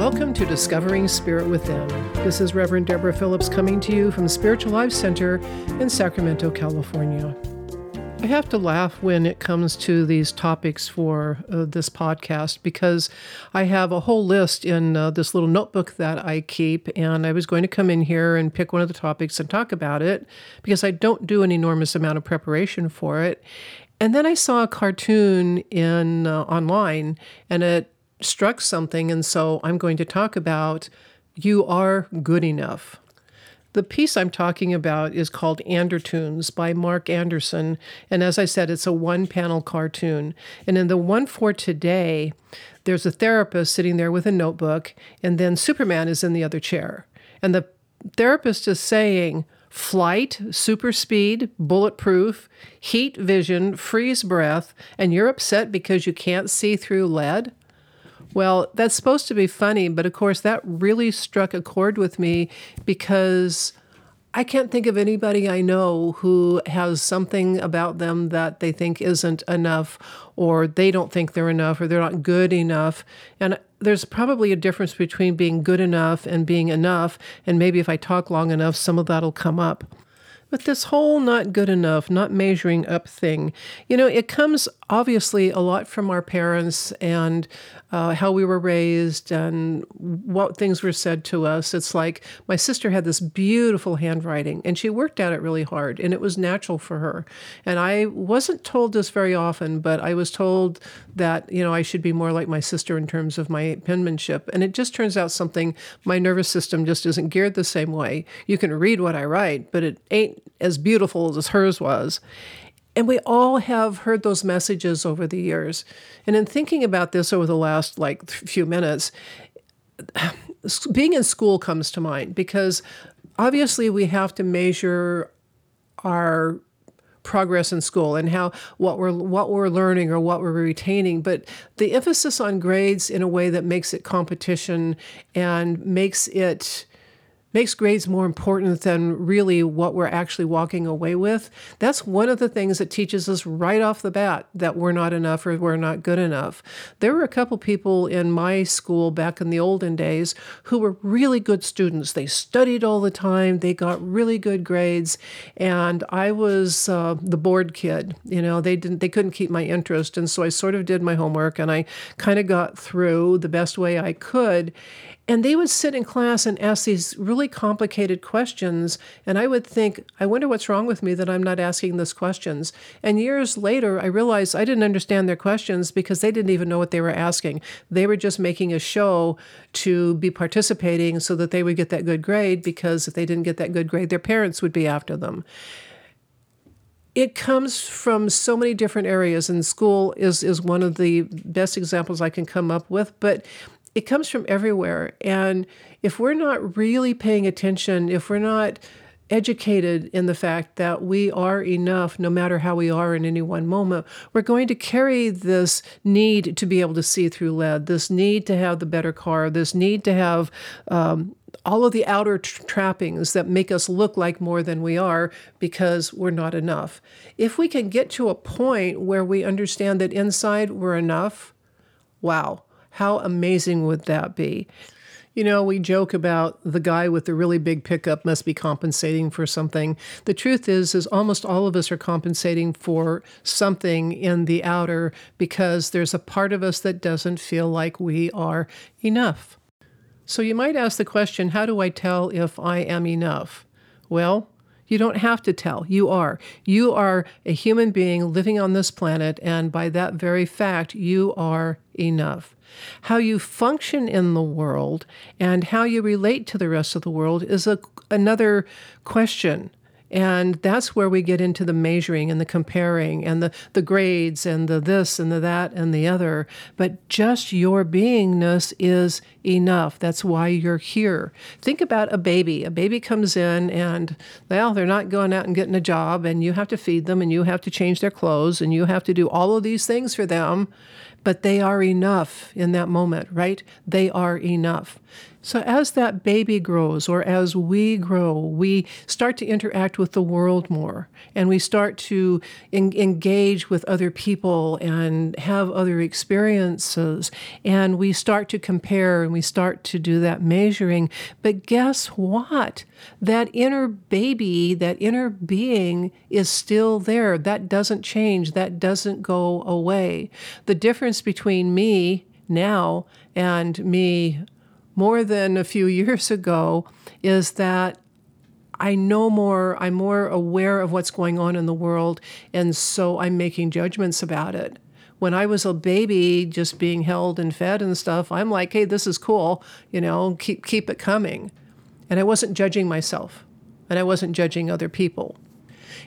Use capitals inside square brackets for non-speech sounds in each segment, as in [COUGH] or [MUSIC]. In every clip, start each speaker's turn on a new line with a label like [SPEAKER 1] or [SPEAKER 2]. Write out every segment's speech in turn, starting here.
[SPEAKER 1] Welcome to Discovering Spirit Within. This is Reverend Deborah Phillips coming to you from the Spiritual Life Center in Sacramento, California. I have to laugh when it comes to these topics for uh, this podcast because I have a whole list in uh, this little notebook that I keep, and I was going to come in here and pick one of the topics and talk about it because I don't do an enormous amount of preparation for it. And then I saw a cartoon in uh, online, and it struck something, and so I'm going to talk about You Are Good Enough. The piece I'm talking about is called Andertoons by Mark Anderson. And as I said, it's a one panel cartoon. And in the one for today, there's a therapist sitting there with a notebook, and then Superman is in the other chair. And the therapist is saying, Flight, super speed, bulletproof, heat vision, freeze breath, and you're upset because you can't see through lead? Well, that's supposed to be funny, but of course, that really struck a chord with me because I can't think of anybody I know who has something about them that they think isn't enough, or they don't think they're enough, or they're not good enough. And there's probably a difference between being good enough and being enough. And maybe if I talk long enough, some of that'll come up. But this whole not good enough, not measuring up thing, you know, it comes obviously a lot from our parents and uh, how we were raised and what things were said to us. It's like my sister had this beautiful handwriting and she worked at it really hard and it was natural for her. And I wasn't told this very often, but I was told that, you know, I should be more like my sister in terms of my penmanship. And it just turns out something my nervous system just isn't geared the same way. You can read what I write, but it ain't as beautiful as hers was. And we all have heard those messages over the years. And in thinking about this over the last like few minutes, [SIGHS] being in school comes to mind because obviously we have to measure our progress in school and how what we're what we're learning or what we're retaining but the emphasis on grades in a way that makes it competition and makes it makes grades more important than really what we're actually walking away with. That's one of the things that teaches us right off the bat that we're not enough or we're not good enough. There were a couple people in my school back in the olden days who were really good students. They studied all the time, they got really good grades, and I was uh, the bored kid. You know, they didn't they couldn't keep my interest, and so I sort of did my homework and I kind of got through the best way I could. And they would sit in class and ask these really complicated questions. And I would think, I wonder what's wrong with me that I'm not asking those questions. And years later, I realized I didn't understand their questions because they didn't even know what they were asking. They were just making a show to be participating so that they would get that good grade because if they didn't get that good grade, their parents would be after them it comes from so many different areas and school is is one of the best examples I can come up with but it comes from everywhere. And if we're not really paying attention, if we're not educated in the fact that we are enough no matter how we are in any one moment, we're going to carry this need to be able to see through lead, this need to have the better car, this need to have um, all of the outer tra- trappings that make us look like more than we are because we're not enough. If we can get to a point where we understand that inside we're enough, wow how amazing would that be? You know, we joke about the guy with the really big pickup must be compensating for something. The truth is is almost all of us are compensating for something in the outer because there's a part of us that doesn't feel like we are enough. So you might ask the question, how do I tell if I am enough? Well, you don't have to tell. You are. You are a human being living on this planet, and by that very fact, you are enough. How you function in the world and how you relate to the rest of the world is a, another question. And that's where we get into the measuring and the comparing and the, the grades and the this and the that and the other. But just your beingness is enough. That's why you're here. Think about a baby. A baby comes in and, well, they're not going out and getting a job, and you have to feed them and you have to change their clothes and you have to do all of these things for them but they are enough in that moment, right? They are enough. So, as that baby grows, or as we grow, we start to interact with the world more and we start to en- engage with other people and have other experiences. And we start to compare and we start to do that measuring. But guess what? That inner baby, that inner being is still there. That doesn't change, that doesn't go away. The difference between me now and me more than a few [LAUGHS] years ago is that I know more, I'm more aware of what's going on in the world, and so I'm making judgments about it. When I was a baby, just being held and fed and stuff, I'm like, hey, this is cool, you know, keep, keep it coming. And I wasn't judging myself, and I wasn't judging other people.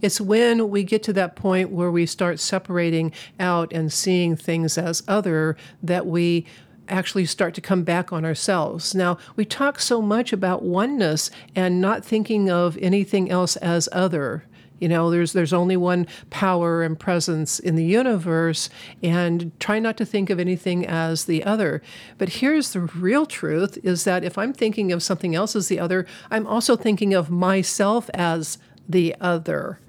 [SPEAKER 1] It's when we get to that point where we start separating out and seeing things as other that we actually start to come back on ourselves. Now, we talk so much about oneness and not thinking of anything else as other. You know, there's there's only one power and presence in the universe, and try not to think of anything as the other. But here's the real truth: is that if I'm thinking of something else as the other, I'm also thinking of myself as the other.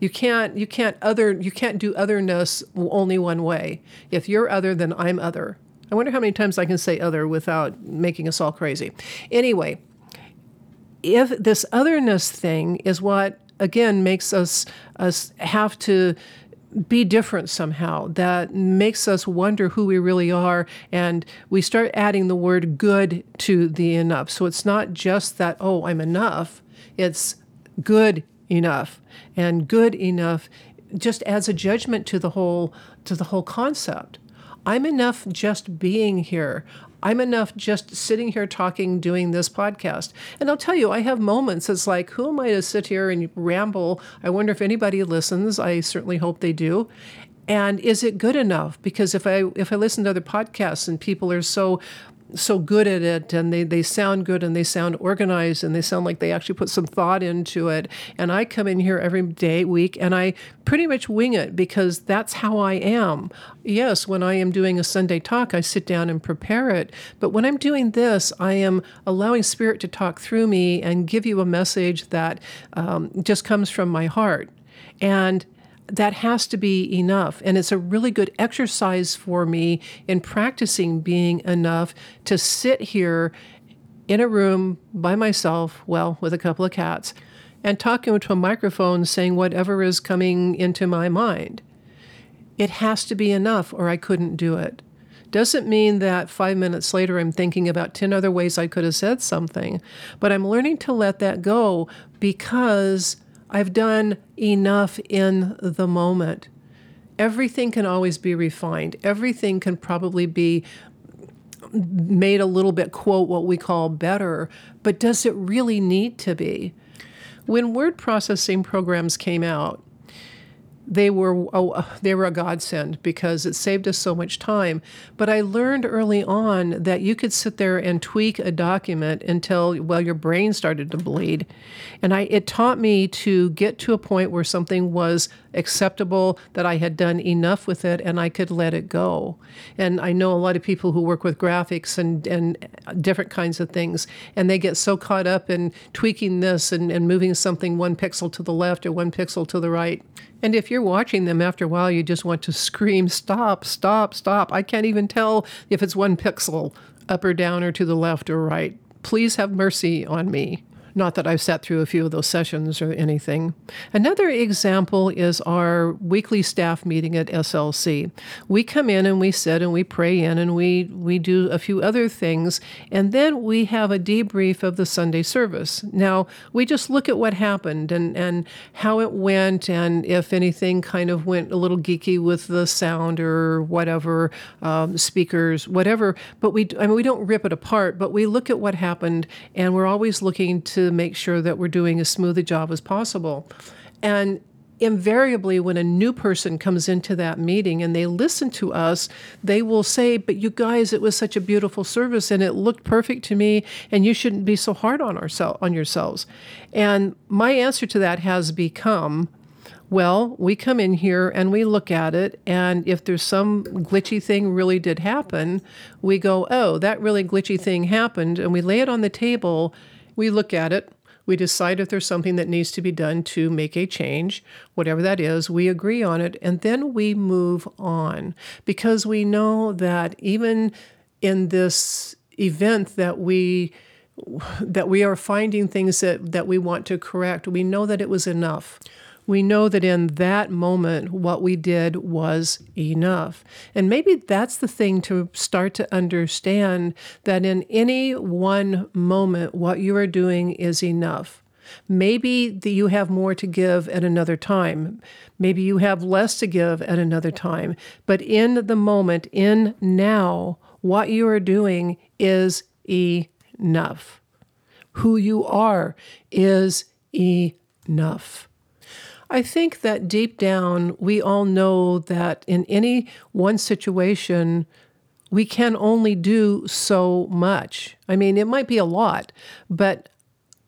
[SPEAKER 1] You can't you can't other you can't do otherness only one way. If you're other, then I'm other. I wonder how many times I can say other without making us all crazy. Anyway, if this otherness thing is what again makes us us have to be different somehow that makes us wonder who we really are and we start adding the word good to the enough so it's not just that oh i'm enough it's good enough and good enough just adds a judgment to the whole to the whole concept I'm enough just being here. I'm enough just sitting here talking, doing this podcast. And I'll tell you, I have moments it's like, who am I to sit here and ramble? I wonder if anybody listens. I certainly hope they do. And is it good enough? Because if I if I listen to other podcasts and people are so so good at it and they, they sound good and they sound organized and they sound like they actually put some thought into it. And I come in here every day, week, and I pretty much wing it because that's how I am. Yes, when I am doing a Sunday talk, I sit down and prepare it. But when I'm doing this, I am allowing Spirit to talk through me and give you a message that um, just comes from my heart. And that has to be enough. And it's a really good exercise for me in practicing being enough to sit here in a room by myself, well, with a couple of cats, and talking into a microphone saying whatever is coming into my mind. It has to be enough, or I couldn't do it. Doesn't mean that five minutes later I'm thinking about 10 other ways I could have said something, but I'm learning to let that go because I've done enough in the moment. Everything can always be refined. Everything can probably be made a little bit, quote, what we call better, but does it really need to be? When word processing programs came out, they were oh, uh, they were a godsend because it saved us so much time. But I learned early on that you could sit there and tweak a document until well your brain started to bleed, and I it taught me to get to a point where something was acceptable, that I had done enough with it, and I could let it go. And I know a lot of people who work with graphics and and different kinds of things, and they get so caught up in tweaking this and, and moving something one pixel to the left or one pixel to the right and if you're watching them after a while, you just want to scream, stop, stop, stop. I can't even tell if it's one pixel up or down or to the left or right. Please have mercy on me. Not that I've sat through a few of those sessions or anything. Another example is our weekly staff meeting at SLC. We come in and we sit and we pray in and we, we do a few other things, and then we have a debrief of the Sunday service. Now, we just look at what happened and, and how it went, and if anything kind of went a little geeky with the sound or whatever, um, speakers, whatever. But we, I mean, we don't rip it apart, but we look at what happened, and we're always looking to make sure that we're doing as smooth a job as possible. And invariably, when a new person comes into that meeting and they listen to us, they will say, But you guys, it was such a beautiful service and it looked perfect to me, and you shouldn't be so hard on, ourselves, on yourselves. And my answer to that has become, Well, we come in here and we look at it, and if there's some glitchy thing really did happen, we go, oh, that really glitchy thing happened, and we lay it on the table. We look at it, we decide if there's something that needs to be done to make a change, whatever that is, we agree on it, and then we move on. Because we know that even in this event that we that we are finding things that, that we want to correct, we know that it was enough we know that in that moment, what we did was enough. And maybe that's the thing to start to understand that in any one moment, what you are doing is enough. Maybe that you have more to give at another time. Maybe you have less to give at another time. But in the moment, in now, what you are doing is enough. Who you are is enough. I think that deep down, we all know that in any one situation, we can only do so much. I mean, it might be a lot, but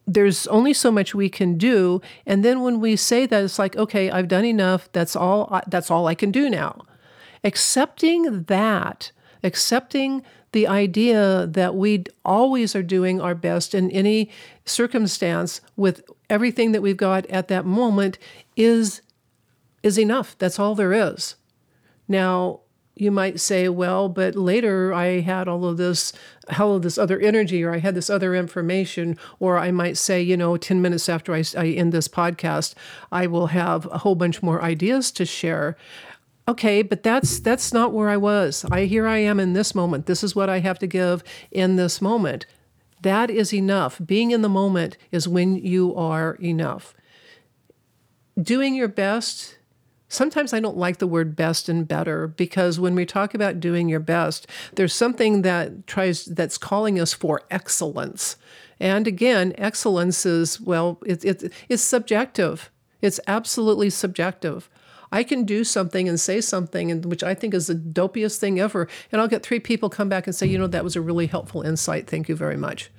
[SPEAKER 1] there's only so much we can do. And then when we say that, it's like, okay, I've done enough. That's all. I, that's all I can do now. Accepting that, accepting the idea that we always are doing our best in any circumstance with everything that we've got at that moment is is enough. That's all there is. Now, you might say, well, but later I had all of this, all of this other energy, or I had this other information, or I might say, you know, 10 minutes after I, I end this podcast, I will have a whole bunch more ideas to share. Okay, but that's that's not where I was. I here I am in this moment. This is what I have to give in this moment. That is enough. Being in the moment is when you are enough. Doing your best, sometimes I don't like the word best and better because when we talk about doing your best, there's something that tries that's calling us for excellence. And again, excellence is, well, it, it, it's subjective. It's absolutely subjective. I can do something and say something, which I think is the dopiest thing ever, and I'll get three people come back and say, you know, that was a really helpful insight. Thank you very much.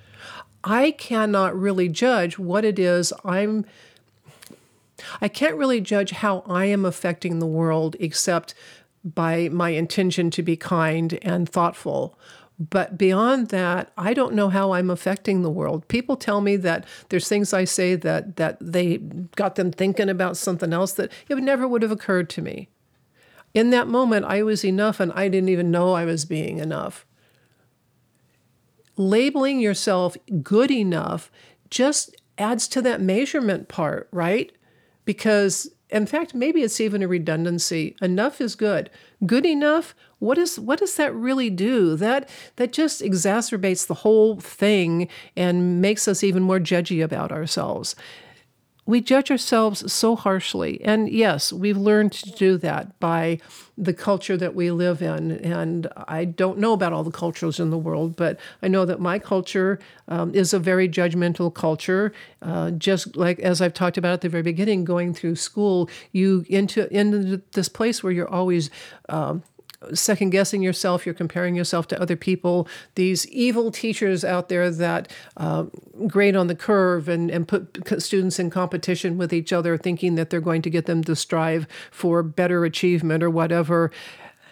[SPEAKER 1] I cannot really judge what it is I'm. I can't really judge how I am affecting the world except by my intention to be kind and thoughtful. But beyond that, I don't know how I'm affecting the world. People tell me that there's things I say that that they got them thinking about something else that it never would have occurred to me. In that moment, I was enough and I didn't even know I was being enough. Labeling yourself good enough just adds to that measurement part, right? Because in fact, maybe it's even a redundancy. Enough is good. Good enough, what is what does that really do? That that just exacerbates the whole thing and makes us even more judgy about ourselves we judge ourselves so harshly. And yes, we've learned to do that by the culture that we live in. And I don't know about all the cultures in the world, but I know that my culture um, is a very judgmental culture. Uh, just like as I've talked about at the very beginning, going through school, you into into this place where you're always um, second guessing yourself, you're comparing yourself to other people, these evil teachers out there that uh, grade on the curve and, and put students in competition with each other, thinking that they're going to get them to strive for better achievement or whatever.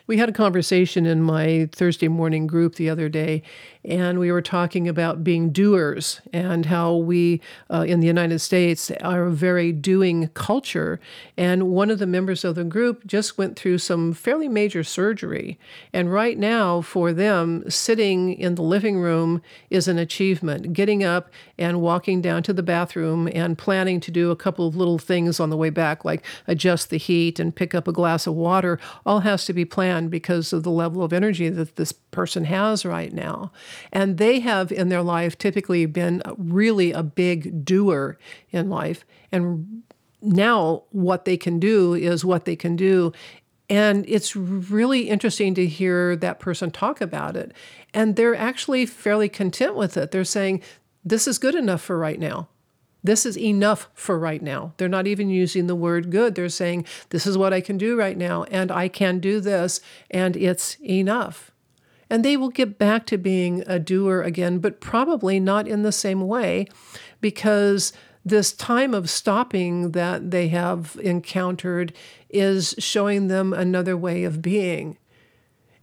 [SPEAKER 1] We had a conversation in my Thursday morning group the other day, and we were talking about being doers and how we uh, in the United States are a very doing culture. And one of the members of the group just went through some fairly major surgery. And right now, for them, sitting in the living room is an achievement. Getting up and walking down to the bathroom and planning to do a couple of little things on the way back, like adjust the heat and pick up a glass of water, all has to be planned because of the level of energy that this person has right now. And they have in their life typically been really a big doer in life. And now what they can do is what they can do. And it's really interesting to hear that person talk about it. And they're actually fairly content with it. They're saying, this is good enough for right now. This is enough for right now. They're not even using the word good. They're saying, this is what I can do right now, and I can do this, and it's enough. And they will get back to being a doer again, but probably not in the same way because this time of stopping that they have encountered is showing them another way of being.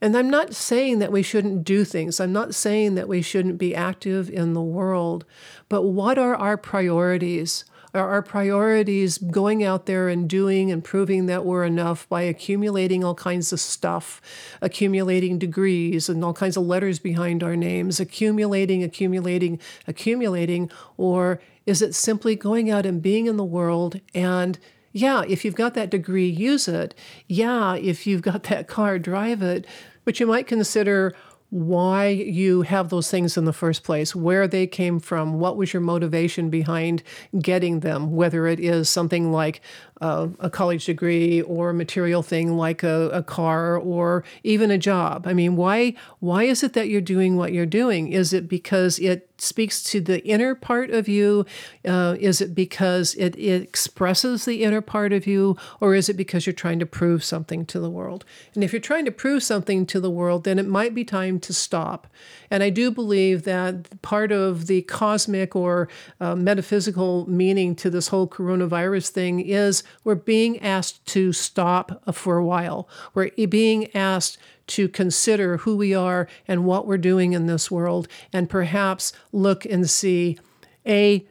[SPEAKER 1] And I'm not saying that we shouldn't do things. I'm not saying that we shouldn't be active in the world. But what are our priorities? Are our priorities going out there and doing and proving that we're enough by accumulating all kinds of stuff, accumulating degrees and all kinds of letters behind our names, accumulating, accumulating, accumulating? Or is it simply going out and being in the world and yeah, if you've got that degree, use it. Yeah, if you've got that car, drive it. But you might consider why you have those things in the first place, where they came from, what was your motivation behind getting them, whether it is something like a college degree or a material thing like a, a car or even a job. I mean, why why is it that you're doing what you're doing? Is it because it speaks to the inner part of you? Uh, is it because it, it expresses the inner part of you? Or is it because you're trying to prove something to the world? And if you're trying to prove something to the world, then it might be time to stop. And I do believe that part of the cosmic or uh, metaphysical meaning to this whole coronavirus thing is we're being asked to stop for a while. We're being asked to consider who we are and what we're doing in this world, and perhaps look and see a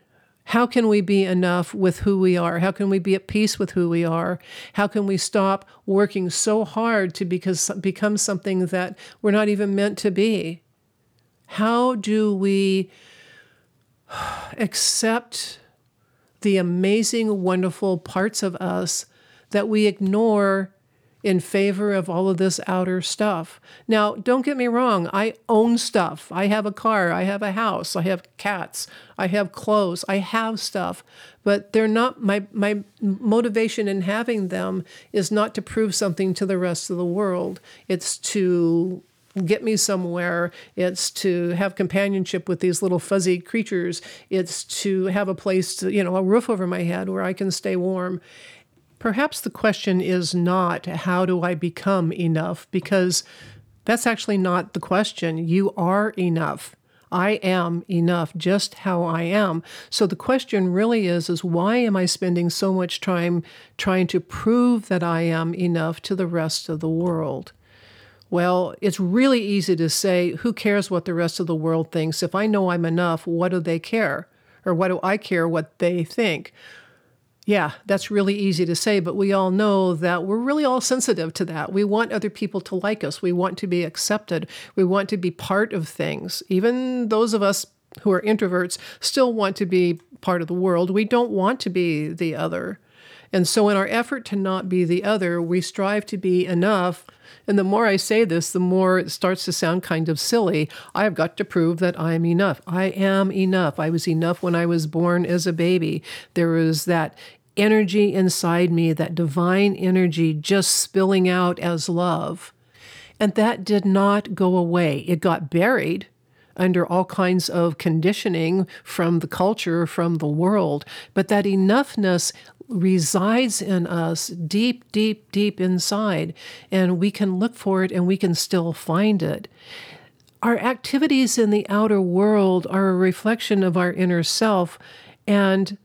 [SPEAKER 1] how can we be enough with who we are? How can we be at peace with who we are? How can we stop working so hard to become something that we're not even meant to be? How do we [SIGHS] accept the amazing, wonderful parts of us that we ignore in favor of all of this outer stuff. Now, don't get me wrong, I own stuff. I have a car, I have a house, I have cats, I have clothes, I have stuff, but they're not my my motivation in having them is not to prove something to the rest of the world. It's to get me somewhere. It's to have companionship with these little fuzzy creatures. It's to have a place to, you know, a roof over my head where I can stay warm. Perhaps the question is not how do I become enough, because that's actually not the question. You are enough. I am enough just how I am. So the question really is is why am I spending so much time trying to prove that I am enough to the rest of the world? Well, it's really easy to say, who cares what the rest of the world thinks? If I know I'm enough, what do they care? Or what do I care what they think? Yeah, that's really easy to say, but we all know that we're really all sensitive to that. We want other people to like us. We want to be accepted. We want to be part of things. Even those of us who are introverts still want to be part of the world. We don't want to be the other. And so, in our effort to not be the other, we strive to be enough. And the more I say this, the more it starts to sound kind of silly. I've got to prove that I'm enough. I am enough. I was enough when I was born as a baby. There was that energy inside me, that divine energy just spilling out as love. And that did not go away. It got buried under all kinds of conditioning from the culture, from the world. But that enoughness resides in us deep, deep, deep inside, and we can look for it and we can still find it. Our activities in the outer world are a reflection of our inner self, and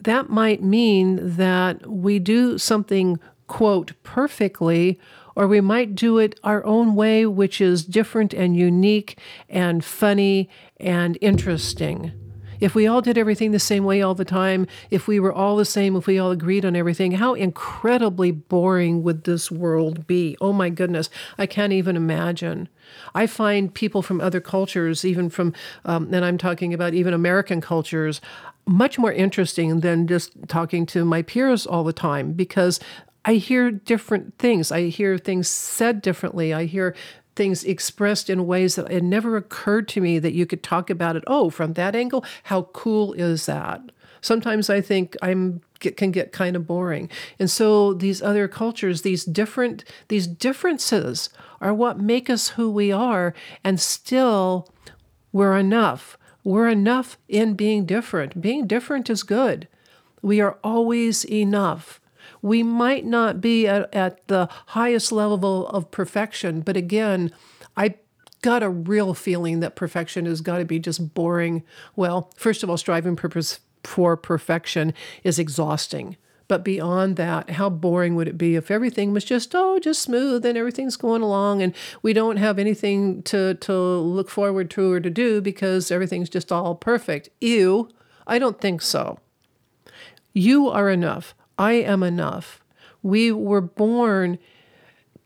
[SPEAKER 1] that might mean that we do something, quote, perfectly or we might do it our own way, which is different and unique and funny and interesting. If we all did everything the same way all the time, if we were all the same, if we all agreed on everything, how incredibly boring would this world be? Oh my goodness, I can't even imagine. I find people from other cultures, even from, um, and I'm talking about even American cultures, much more interesting than just talking to my peers all the time because I hear different things. I hear things said differently. I hear things expressed in ways that it never occurred to me that you could talk about it. Oh, from that angle, how cool is that? Sometimes I think I'm get, can get kind of boring. And so these other cultures, these different these differences are what make us who we are and still we're enough. We're enough in being different. Being different is good. We are always enough. We might not be at, at the highest level of perfection, but again, I got a real feeling that perfection has got to be just boring. Well, first of all, striving purpose for perfection is exhausting. But beyond that, how boring would it be if everything was just, oh, just smooth and everything's going along and we don't have anything to, to look forward to or to do because everything's just all perfect? Ew, I don't think so. You are enough. I am enough. We were born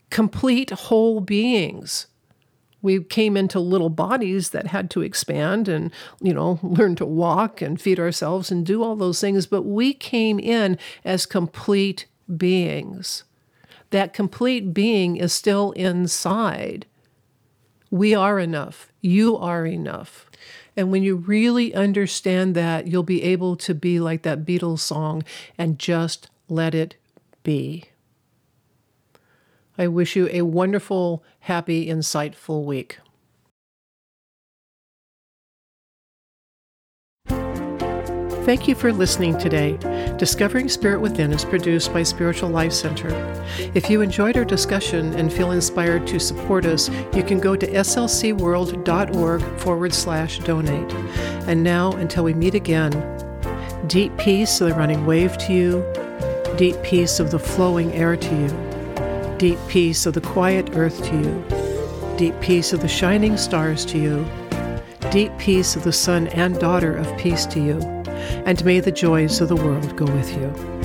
[SPEAKER 1] complete whole beings. We came into little bodies that had to expand and you know [LAUGHS] learn to walk and feed ourselves and do all those things but we came in as complete beings. That complete being is still inside. We are enough. You are enough and when you really understand that you'll be able to be like that beatles song and just let it be I wish you a wonderful, happy, insightful week. Thank you for listening today. Discovering Spirit Within is produced by Spiritual Life Center. If you enjoyed our discussion and feel inspired to support us, you can go to slcworld.org forward slash donate. And now, until we meet again, deep peace of the running wave to you, deep peace of the flowing air to you Deep peace of the quiet earth to you. Deep peace of the shining stars to you. Deep peace of the son and daughter of peace to you. And may the joys of the world go with you.